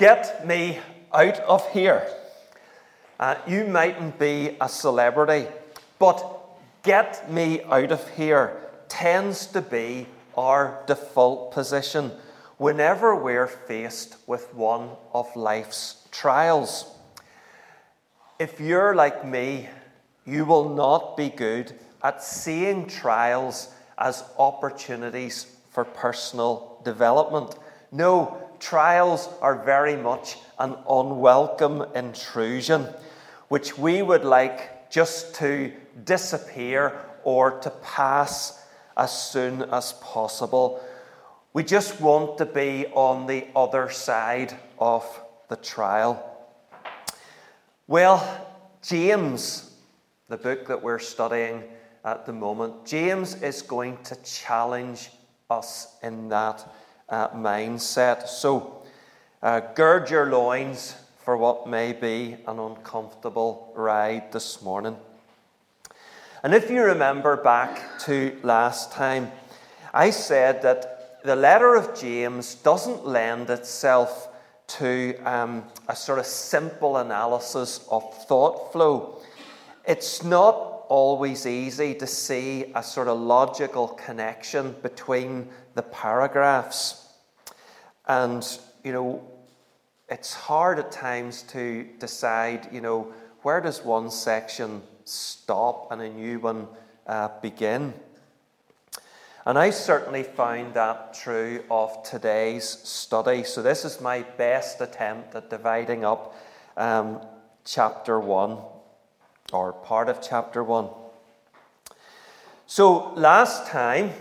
Get me out of here. Uh, you mightn't be a celebrity, but get me out of here tends to be our default position whenever we're faced with one of life's trials. If you're like me, you will not be good at seeing trials as opportunities for personal development. No, trials are very much an unwelcome intrusion, which we would like just to disappear or to pass as soon as possible. We just want to be on the other side of the trial. Well, James, the book that we're studying at the moment, James is going to challenge us in that uh, mindset. So, uh, gird your loins for what may be an uncomfortable ride this morning. And if you remember back to last time, I said that the letter of James doesn't lend itself to um, a sort of simple analysis of thought flow. It's not always easy to see a sort of logical connection between the paragraphs. And, you know, it's hard at times to decide, you know, where does one section stop and a new one uh, begin? And I certainly found that true of today's study. So, this is my best attempt at dividing up um, chapter 1 or part of chapter 1. So, last time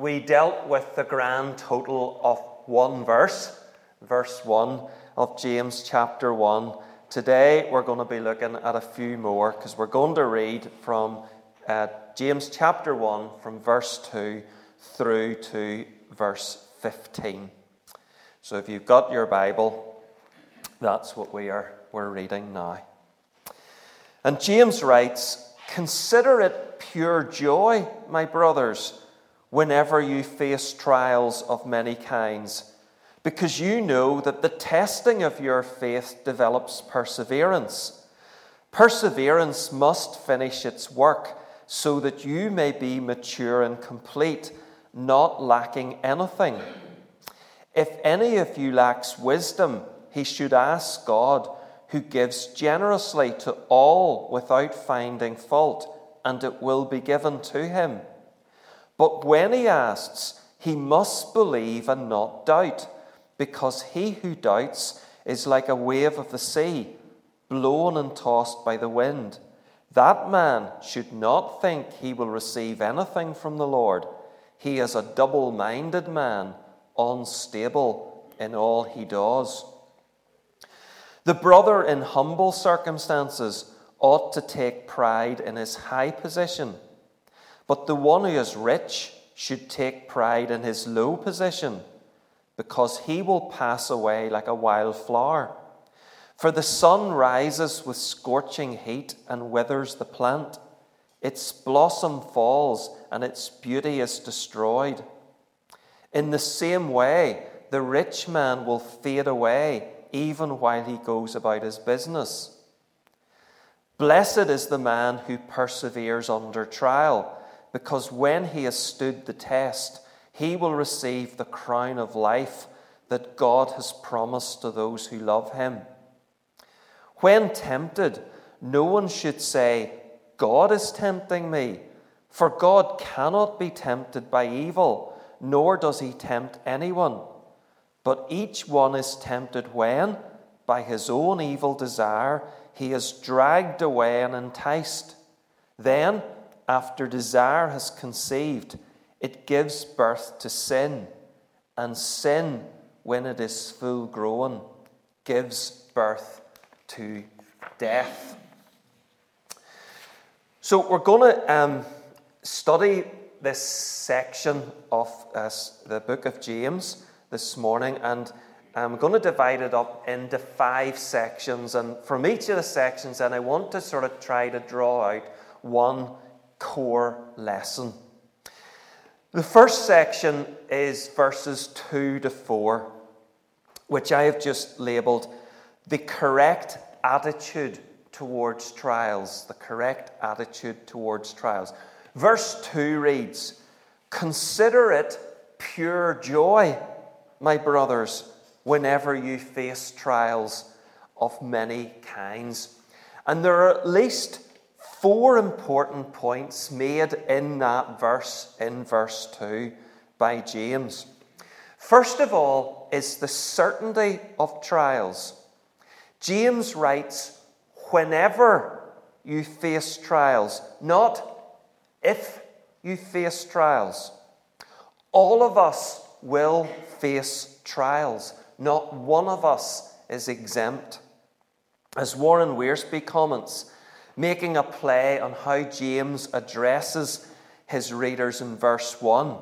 we dealt with the grand total of one verse, verse 1 of James chapter 1. Today we're going to be looking at a few more because we're going to read from uh, James chapter 1 from verse 2 through to verse 15. So if you've got your Bible, that's what we are we're reading now. And James writes, Consider it pure joy, my brothers whenever you face trials of many kinds, because you know that the testing of your faith develops perseverance. Perseverance must finish its work so that you may be mature and complete, not lacking anything. If any of you lacks wisdom, he should ask God, who gives generously to all without finding fault, and it will be given to him. But when he asks, he must believe and not doubt, because he who doubts is like a wave of the sea, blown and tossed by the wind. That man should not think he will receive anything from the Lord. He is a double minded man, unstable in all he does. The brother in humble circumstances ought to take pride in his high position but the one who is rich should take pride in his low position, because he will pass away like a wild flower. For the sun rises with scorching heat and withers the plant. Its blossom falls and its beauty is destroyed. In the same way, the rich man will fade away even while he goes about his business. Blessed is the man who perseveres under trial because when he has stood the test, he will receive the crown of life that God has promised to those who love him. When tempted, no one should say, God is tempting me, for God cannot be tempted by evil, nor does he tempt anyone. But each one is tempted when, by his own evil desire, he is dragged away and enticed. Then, after desire has conceived, it gives birth to sin. And sin, when it is full grown, gives birth to death. So, we're going to um, study this section of uh, the book of James this morning, and I'm going to divide it up into five sections. And from each of the sections, then I want to sort of try to draw out one core lesson. The first section is verses 2 to 4, which I have just labeled the correct attitude towards trials. The correct attitude towards trials. Verse 2 reads Consider it pure joy, my brothers, whenever you face trials of many kinds. And there are at least four important points made in that verse, in verse 2, by James. First of all, is the certainty of trials. James writes, whenever you face trials, not if you face trials. All of us will face trials. Not one of us is exempt. As Warren Wiersbe comments, making a play on how James addresses his readers in verse 1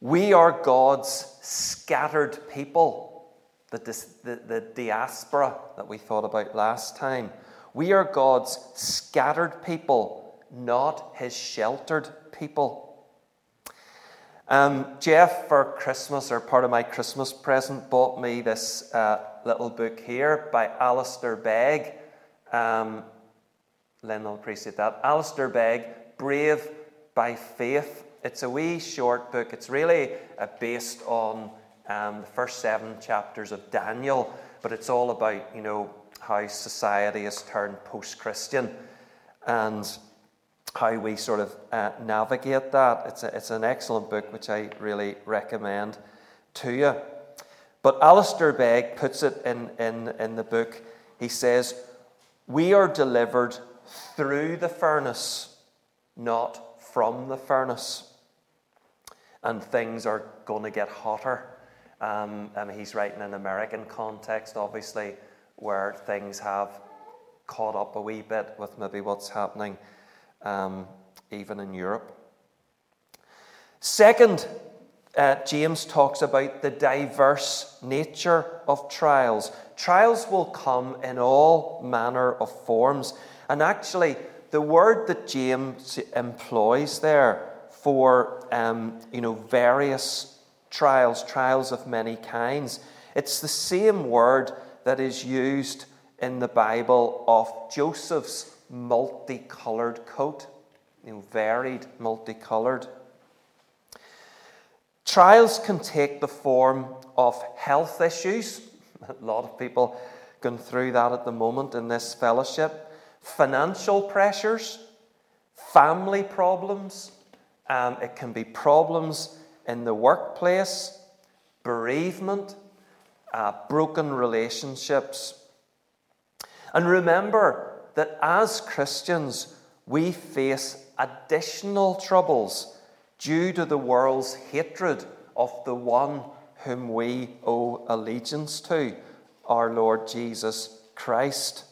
We are God's scattered people, the, the, the diaspora that we thought about last time. We are God's scattered people, not his sheltered people. Um, Jeff, for Christmas, or part of my Christmas present, bought me this uh, little book here by Alistair Begg. Um, Lynn will appreciate that. Alistair Begg, Brave by Faith. It's a wee short book. It's really uh, based on um, the first seven chapters of Daniel, but it's all about, you know, how society has turned post Christian. And how we sort of uh, navigate that. It's, a, it's an excellent book which I really recommend to you. But Alistair Begg puts it in, in, in the book. He says, We are delivered through the furnace, not from the furnace. And things are going to get hotter. Um, and he's writing in an American context, obviously, where things have caught up a wee bit with maybe what's happening um, even in Europe. Second, uh, James talks about the diverse nature of trials. Trials will come in all manner of forms. And actually, the word that James employs there for um, you know, various trials, trials of many kinds, it's the same word that is used in the Bible of Joseph's multicolored coat, you know, varied, multicolored. Trials can take the form of health issues. A lot of people going through that at the moment in this fellowship. Financial pressures, family problems. Um, it can be problems in the workplace, bereavement, uh, broken relationships. And remember, that as Christians, we face additional troubles due to the world's hatred of the one whom we owe allegiance to, our Lord Jesus Christ.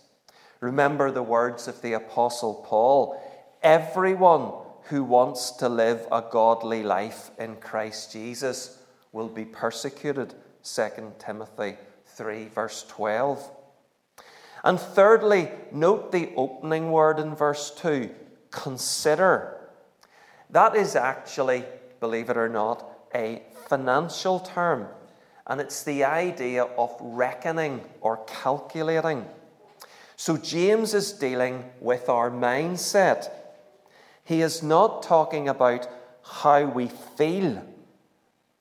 Remember the words of the Apostle Paul everyone who wants to live a godly life in Christ Jesus will be persecuted. 2 Timothy 3, verse 12. And thirdly, note the opening word in verse 2 consider. That is actually, believe it or not, a financial term. And it's the idea of reckoning or calculating. So James is dealing with our mindset. He is not talking about how we feel,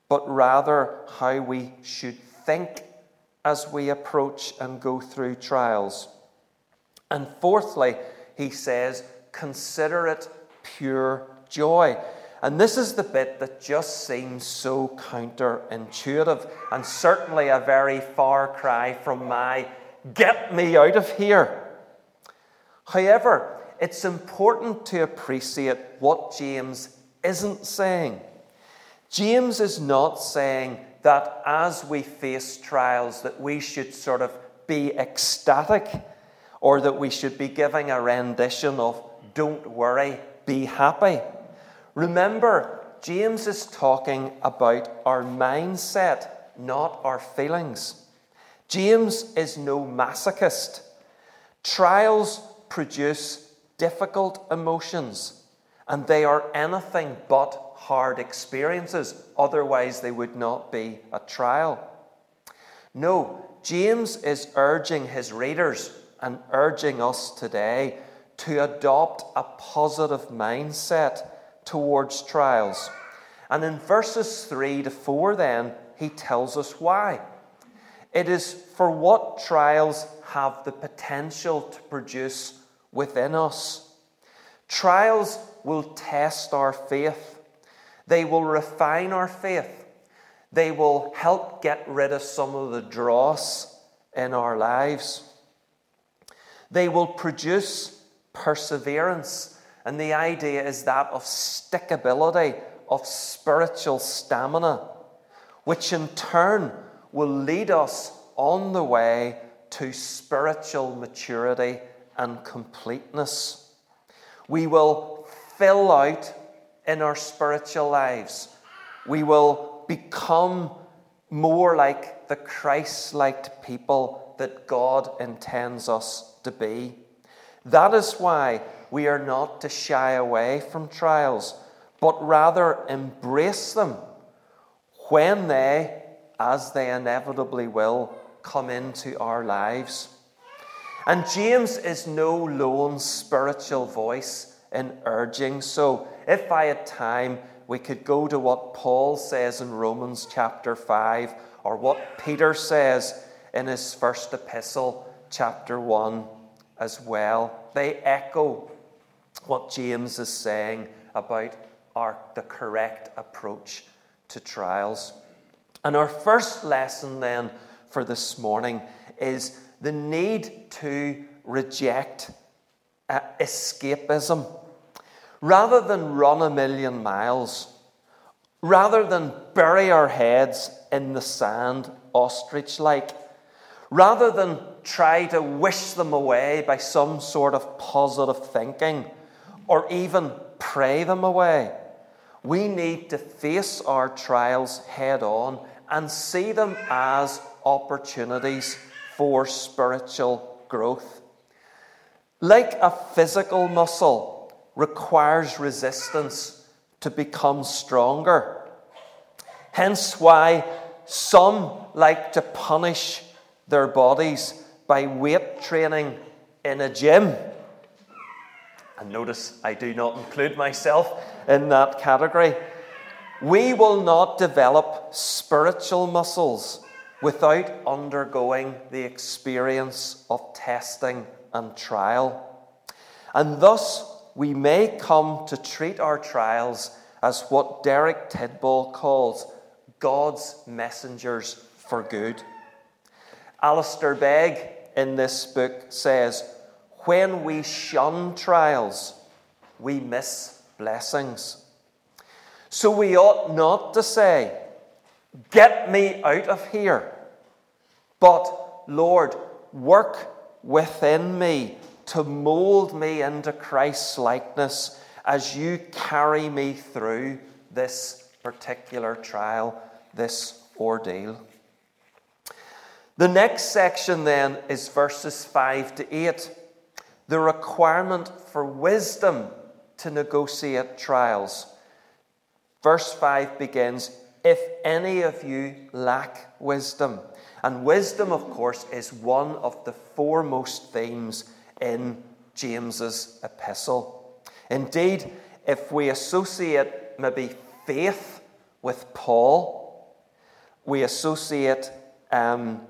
but rather how we should think as we approach and go through trials. And fourthly, he says, consider it pure joy. And this is the bit that just seems so counterintuitive and certainly a very far cry from my get me out of here. However, it's important to appreciate what James isn't saying. James is not saying that as we face trials that we should sort of be ecstatic or that we should be giving a rendition of don't worry, be happy. Remember, James is talking about our mindset, not our feelings. James is no masochist. Trials produce difficult emotions, and they are anything but hard experiences, otherwise, they would not be a trial. No, James is urging his readers and urging us today to adopt a positive mindset towards trials. And in verses 3 to 4, then, he tells us why. It is for what trials have the potential to produce within us. Trials will test our faith, they will refine our faith, they will help get rid of some of the dross in our lives. They will produce perseverance, and the idea is that of stickability, of spiritual stamina, which in turn will lead us on the way to spiritual maturity and completeness. We will fill out in our spiritual lives. We will become more like the Christ like people that God intends us to be. That is why we are not to shy away from trials, but rather embrace them when they, as they inevitably will, come into our lives. And James is no lone spiritual voice in urging. So, if I had time, we could go to what Paul says in Romans chapter 5 or what Peter says in his first epistle, chapter 1, as well. They echo what James is saying about our, the correct approach to trials. And our first lesson then for this morning is the need to reject uh, escapism. Rather than run a million miles, rather than bury our heads in the sand, ostrich like, rather than try to wish them away by some sort of positive thinking or even pray them away, we need to face our trials head on and see them as opportunities for spiritual growth. Like a physical muscle requires resistance to become stronger. Hence, why some like to punish their bodies by weight training in a gym. And notice I do not include myself in that category. We will not develop spiritual muscles without undergoing the experience of testing and trial. And thus, we may come to treat our trials as what Derek Tidball calls God's messengers for good. Alistair Begg in this book says, When we shun trials, we miss blessings. So we ought not to say, Get me out of here. But, Lord, work within me to mold me into Christ's likeness as you carry me through this particular trial, this ordeal. The next section then is verses 5 to 8. The requirement for wisdom to negotiate trials. Verse 5 begins If any of you lack wisdom, and wisdom, of course, is one of the foremost themes in James's epistle. Indeed, if we associate maybe faith with Paul, we associate um,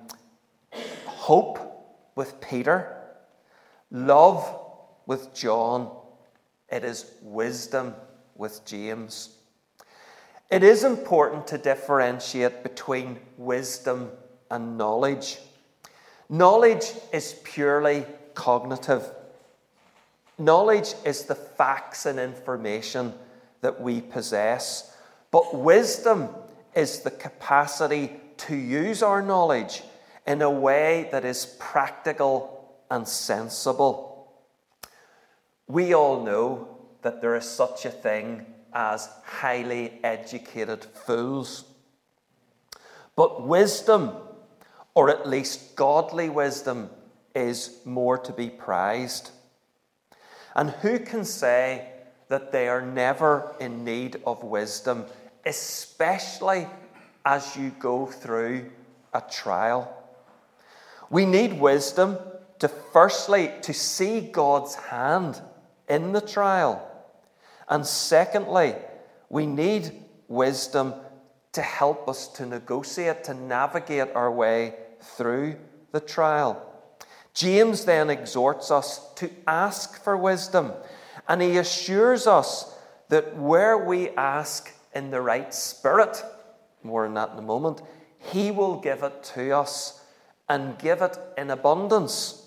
hope with Peter, love with John, it is wisdom with James. It is important to differentiate between wisdom and knowledge. Knowledge is purely cognitive. Knowledge is the facts and information that we possess. But wisdom is the capacity to use our knowledge in a way that is practical and sensible. We all know that there is such a thing as highly educated fools. But wisdom or at least godly wisdom, is more to be prized. And who can say that they are never in need of wisdom, especially as you go through a trial. We need wisdom to firstly to see God's hand in the trial. And secondly, we need wisdom to help us to negotiate, to navigate our way through the trial. James then exhorts us to ask for wisdom, and he assures us that where we ask in the right spirit, more on that in a moment, he will give it to us and give it in abundance.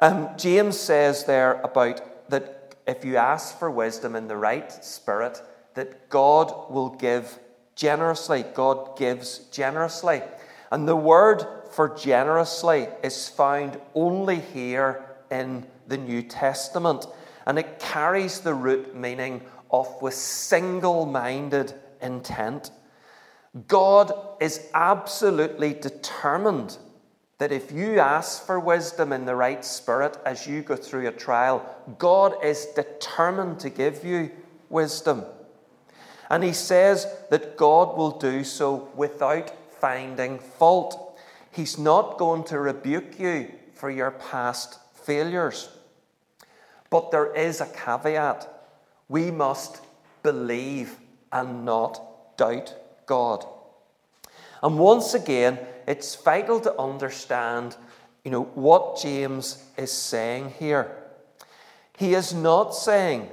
Um, James says there about that if you ask for wisdom in the right spirit, that God will give generously. God gives generously. And the word for generously is found only here in the New Testament. And it carries the root meaning of with single minded intent. God is absolutely determined that if you ask for wisdom in the right spirit as you go through a trial, God is determined to give you wisdom. And he says that God will do so without finding fault. He's not going to rebuke you for your past failures. But there is a caveat. We must believe and not doubt God. And once again, it's vital to understand, you know, what James is saying here. He is not saying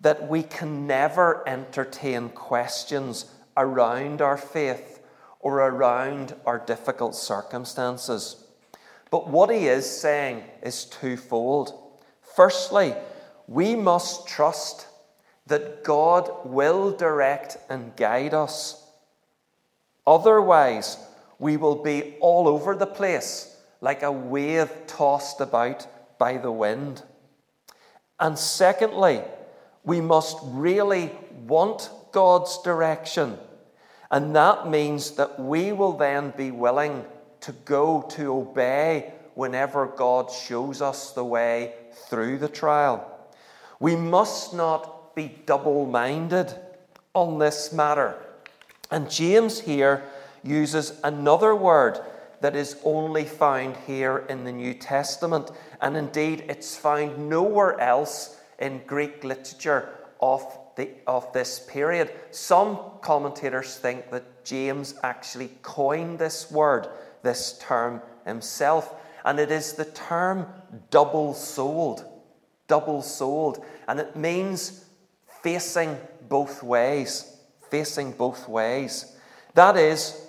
that we can never entertain questions around our faith or around our difficult circumstances. But what he is saying is twofold. Firstly, we must trust that God will direct and guide us. Otherwise, we will be all over the place like a wave tossed about by the wind. And secondly, we must really want God's direction. And that means that we will then be willing to go to obey whenever God shows us the way through the trial. We must not be double minded on this matter. And James here uses another word that is only found here in the New Testament. And indeed, it's found nowhere else in Greek literature of, the, of this period. Some commentators think that James actually coined this word, this term himself, and it is the term double souled. Double souled. And it means facing both ways. Facing both ways. That is,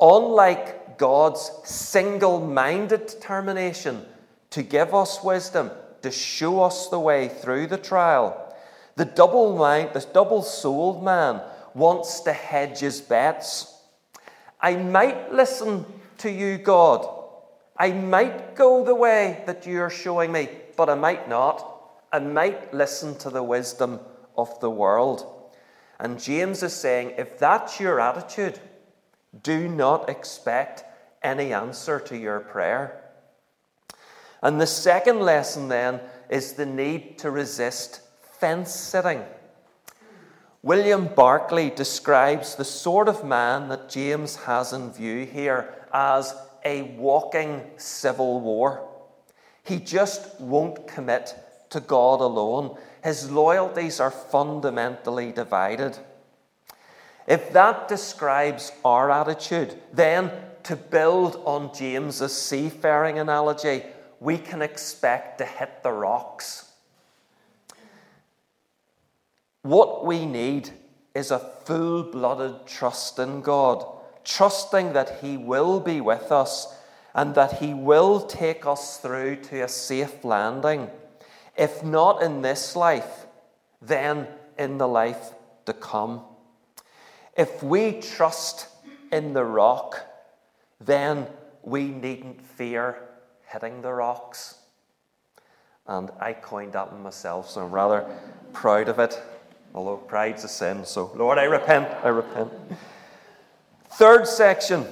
unlike God's single minded determination to give us wisdom, to show us the way through the trial. The double mind, the double souled man wants to hedge his bets. I might listen to you, God. I might go the way that you're showing me, but I might not. I might listen to the wisdom of the world. And James is saying if that's your attitude, do not expect any answer to your prayer. And the second lesson then is the need to resist fence sitting. William Barclay describes the sort of man that James has in view here as a walking civil war. He just won't commit to God alone. His loyalties are fundamentally divided. If that describes our attitude, then to build on James's seafaring analogy, we can expect to hit the rocks. What we need is a full blooded trust in God, trusting that He will be with us and that He will take us through to a safe landing. If not in this life, then in the life to come. If we trust in the rock, then we needn't fear hitting the rocks. And I coined that one myself, so I'm rather proud of it. Although pride's a sin, so Lord, I repent, I repent. Third section,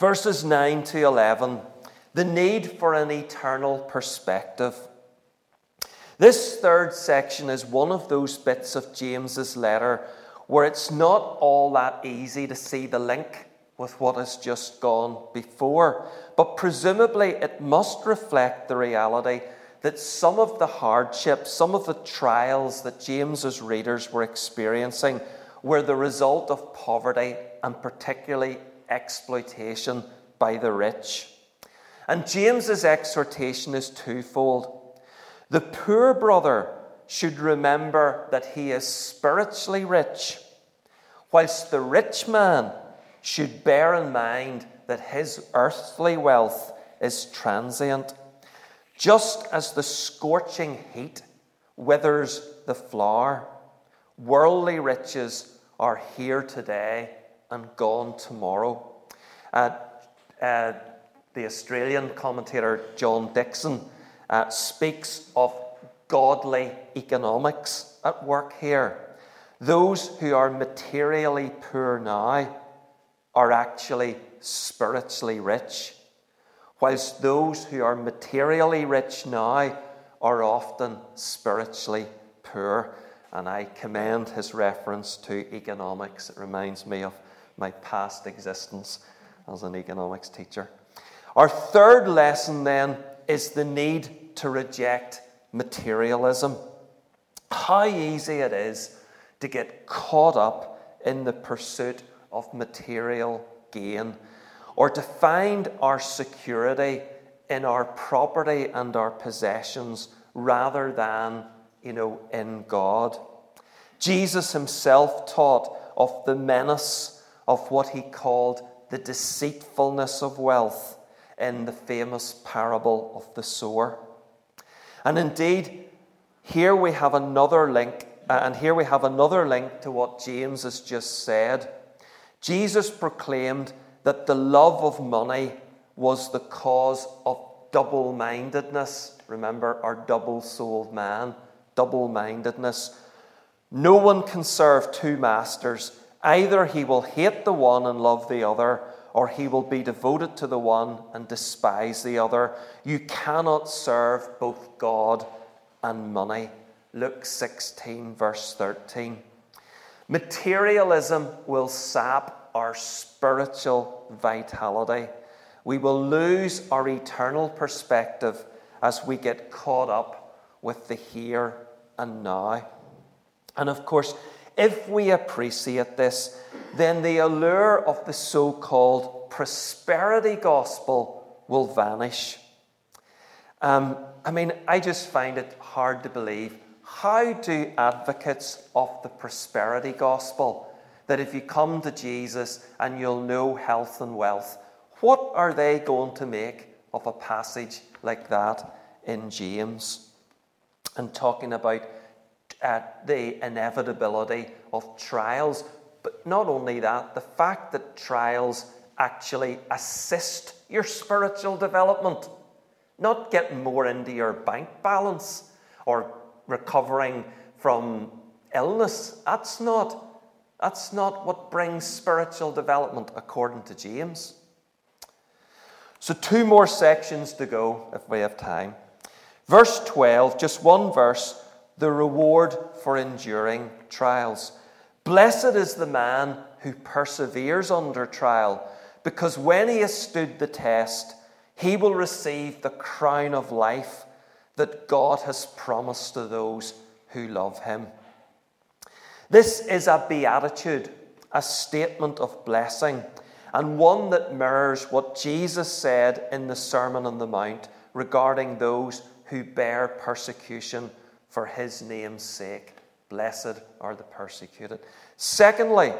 verses 9 to 11, the need for an eternal perspective. This third section is one of those bits of James's letter where it's not all that easy to see the link with what has just gone before. But presumably, it must reflect the reality that some of the hardships, some of the trials that James's readers were experiencing were the result of poverty and particularly exploitation by the rich. And James's exhortation is twofold. The poor brother should remember that he is spiritually rich, whilst the rich man should bear in mind that his earthly wealth is transient. Just as the scorching heat withers the flower, worldly riches are here today and gone tomorrow. Uh, uh, the Australian commentator John Dickson uh, speaks of godly economics at work here. Those who are materially poor now are actually spiritually rich, whilst those who are materially rich now are often spiritually poor. And I commend his reference to economics. It reminds me of my past existence as an economics teacher. Our third lesson then is the need to reject materialism. How easy it is to get caught up in the pursuit of material gain or to find our security in our property and our possessions rather than, you know, in God. Jesus himself taught of the menace of what he called the deceitfulness of wealth in the famous parable of the sower. And indeed, here we have another link, uh, and here we have another link to what James has just said. Jesus proclaimed that the love of money was the cause of double mindedness. Remember our double souled man, double mindedness. No one can serve two masters. Either he will hate the one and love the other, or he will be devoted to the one and despise the other. You cannot serve both God and money. Luke 16, verse 13. Materialism will sap our spiritual vitality. We will lose our eternal perspective as we get caught up with the here and now. And of course, if we appreciate this, then the allure of the so called prosperity gospel will vanish. Um, I mean, I just find it hard to believe. How do advocates of the prosperity gospel, that if you come to Jesus and you'll know health and wealth, what are they going to make of a passage like that in James? And talking about uh, the inevitability of trials. But not only that, the fact that trials actually assist your spiritual development, not getting more into your bank balance or recovering from illness. That's not, that's not what brings spiritual development according to James. So, two more sections to go if we have time. Verse 12, just one verse the reward for enduring trials. Blessed is the man who perseveres under trial, because when he has stood the test, he will receive the crown of life that God has promised to those who love him. This is a beatitude, a statement of blessing, and one that mirrors what Jesus said in the Sermon on the Mount regarding those who bear persecution for his name's sake. Blessed are the persecuted. Secondly,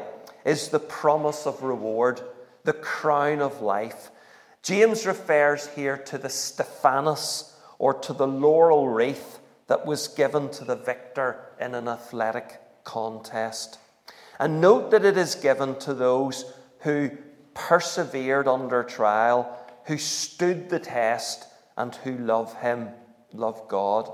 is the promise of reward, the crown of life. James refers here to the stephanos or to the laurel wreath that was given to the victor in an athletic contest. And note that it is given to those who persevered under trial, who stood the test, and who love Him, love God.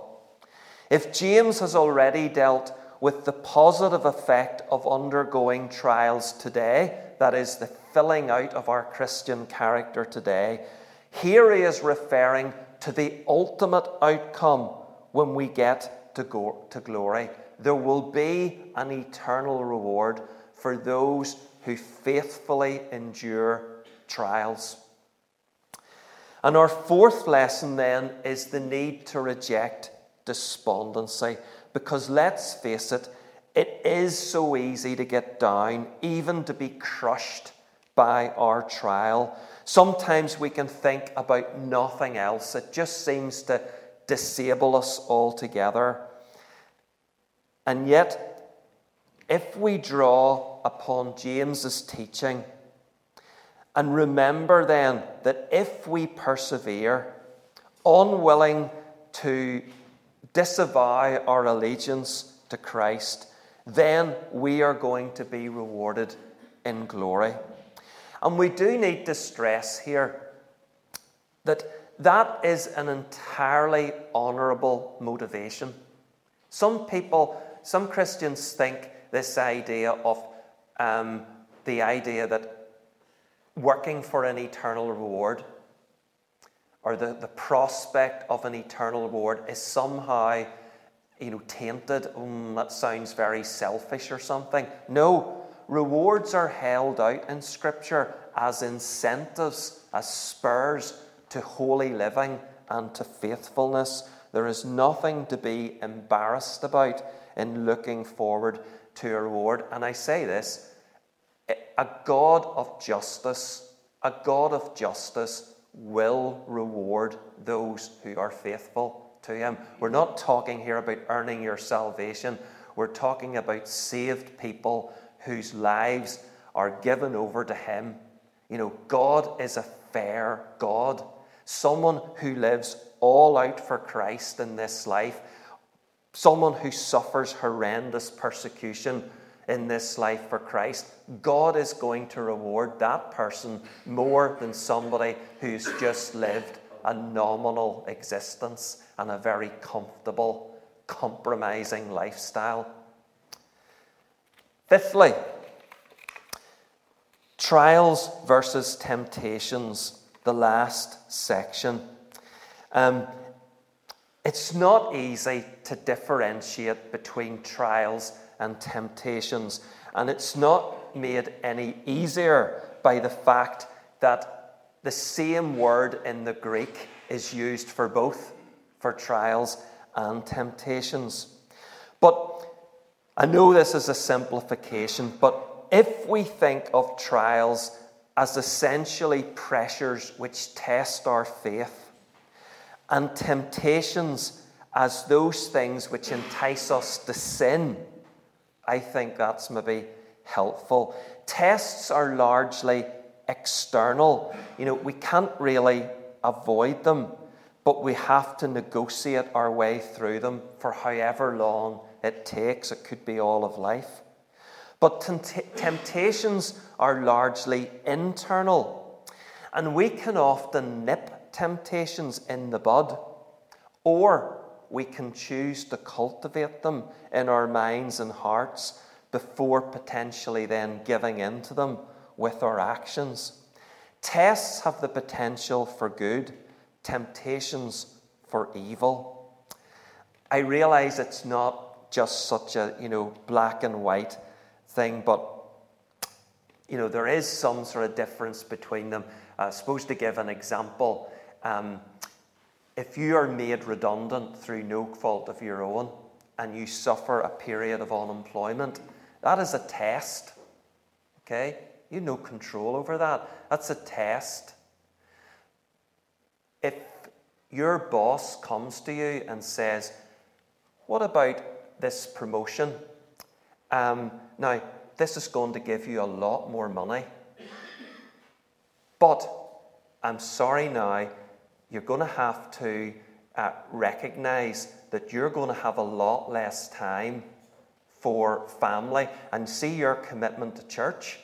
If James has already dealt with the positive effect of undergoing trials today, that is, the filling out of our Christian character today, here he is referring to the ultimate outcome when we get to, go, to glory. There will be an eternal reward for those who faithfully endure trials. And our fourth lesson then is the need to reject despondency. Because let's face it, it is so easy to get down, even to be crushed by our trial. Sometimes we can think about nothing else. It just seems to disable us altogether. And yet, if we draw upon James's teaching and remember then that if we persevere, unwilling to disavow our allegiance to Christ, then we are going to be rewarded in glory. And we do need to stress here that that is an entirely honourable motivation. Some people, some Christians think this idea of um, the idea that working for an eternal reward or the, the prospect of an eternal reward is somehow you know, tainted. Mm, that sounds very selfish or something. No, rewards are held out in Scripture as incentives, as spurs to holy living and to faithfulness. There is nothing to be embarrassed about in looking forward to a reward. And I say this a God of justice, a God of justice will reward those who are faithful to Him. We're not talking here about earning your salvation, we're talking about saved people whose lives are given over to Him. You know, God is a fair God. Someone who lives all out for Christ in this life, someone who suffers horrendous persecution in this life for Christ, God is going to reward that person more than somebody who's just lived a nominal existence and a very comfortable, compromising lifestyle. Fifthly, trials versus temptations, the last section. Um, it's not easy to differentiate between trials and temptations, and it's not made any easier by the fact that the same word in the Greek is used for both, for trials and temptations. But I know this is a simplification, but if we think of trials as essentially pressures which test our faith, and temptations as those things which entice us to sin, I think that's maybe helpful. Tests are largely external. You know, we can't really avoid them, but we have to negotiate our way through them for however long it takes. It could be all of life. But temptations are largely internal, and we can often nip temptations in the bud, or we can choose to cultivate them in our minds and hearts before potentially then giving in to them with our actions. Tests have the potential for good, temptations for evil. I realize it's not just such a, you know, black and white thing, but you know, there is some sort of difference between them. I suppose to give an example, um, if you are made redundant through no fault of your own and you suffer a period of unemployment, that is a test. Okay? You have no control over that. That's a test. If your boss comes to you and says, What about this promotion? Um, now, this is going to give you a lot more money. But I'm sorry now, you're going to have to uh, recognize that you're going to have a lot less time for family and see your commitment to church.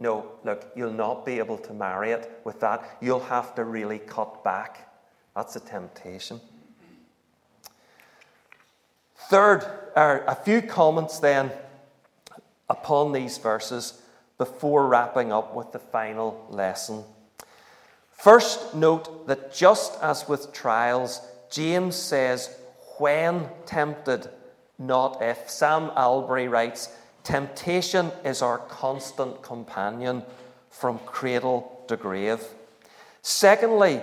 No, look, you'll not be able to marry it with that. You'll have to really cut back. That's a temptation. Third, a few comments then upon these verses before wrapping up with the final lesson. First, note that just as with trials, James says, when tempted, not if. Sam Allberry writes, Temptation is our constant companion from cradle to grave. Secondly,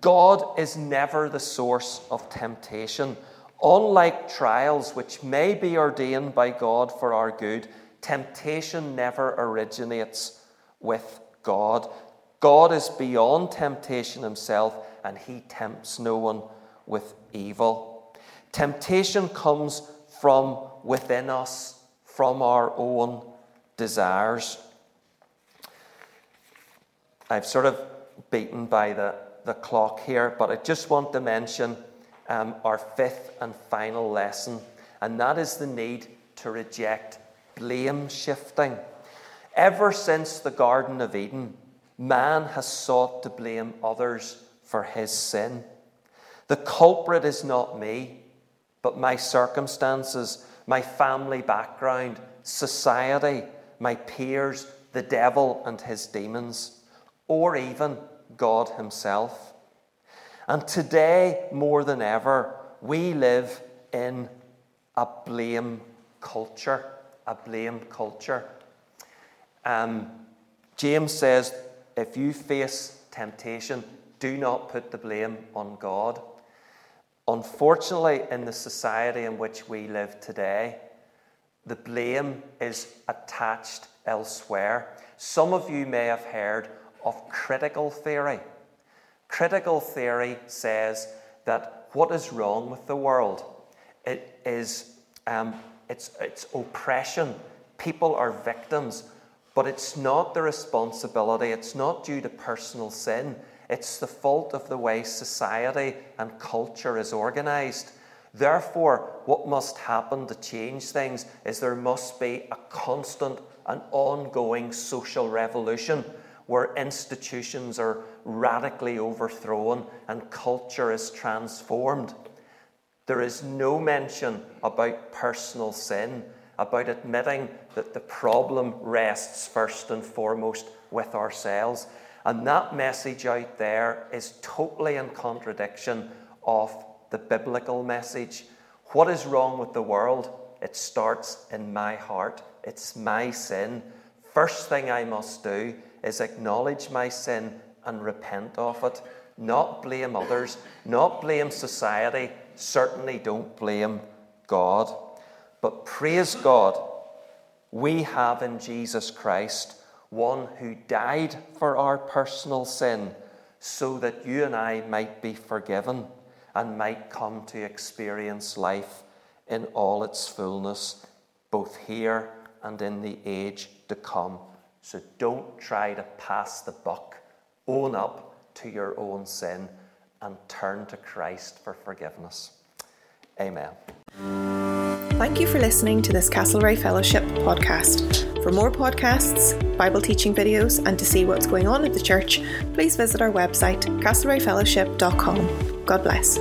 God is never the source of temptation. Unlike trials, which may be ordained by God for our good, temptation never originates with God. God is beyond temptation himself, and he tempts no one with evil. Temptation comes from within us, from our own desires. I've sort of beaten by the, the clock here, but I just want to mention um, our fifth and final lesson, and that is the need to reject blame shifting. Ever since the Garden of Eden, man has sought to blame others for his sin. The culprit is not me, but my circumstances, my family background, society, my peers, the devil and his demons, or even God Himself. And today, more than ever, we live in a blame culture. A blame culture. Um, James says if you face temptation, do not put the blame on God. Unfortunately, in the society in which we live today, the blame is attached elsewhere. Some of you may have heard of critical theory. Critical theory says that what is wrong with the world it is um, it's, it's oppression. People are victims, but it's not the responsibility, it's not due to personal sin. It's the fault of the way society and culture is organized. Therefore, what must happen to change things is there must be a constant and ongoing social revolution where institutions are radically overthrown and culture is transformed. There is no mention about personal sin, about admitting that the problem rests first and foremost with ourselves. And that message out there is totally in contradiction of the biblical message. What is wrong with the world? It starts in my heart. It's my sin. First thing I must do is acknowledge my sin and repent of it, not blame others, not blame society, certainly don't blame God. But praise God, we have in Jesus Christ one who died for our personal sin so that you and I might be forgiven and might come to experience life in all its fullness, both here and in the age to come. So don't try to pass the buck. Own up to your own sin and turn to Christ for forgiveness. Amen. Thank you for listening to this Castlereagh Fellowship podcast. For more podcasts, Bible teaching videos, and to see what's going on at the church, please visit our website, castlereaghfellowship.com. God bless.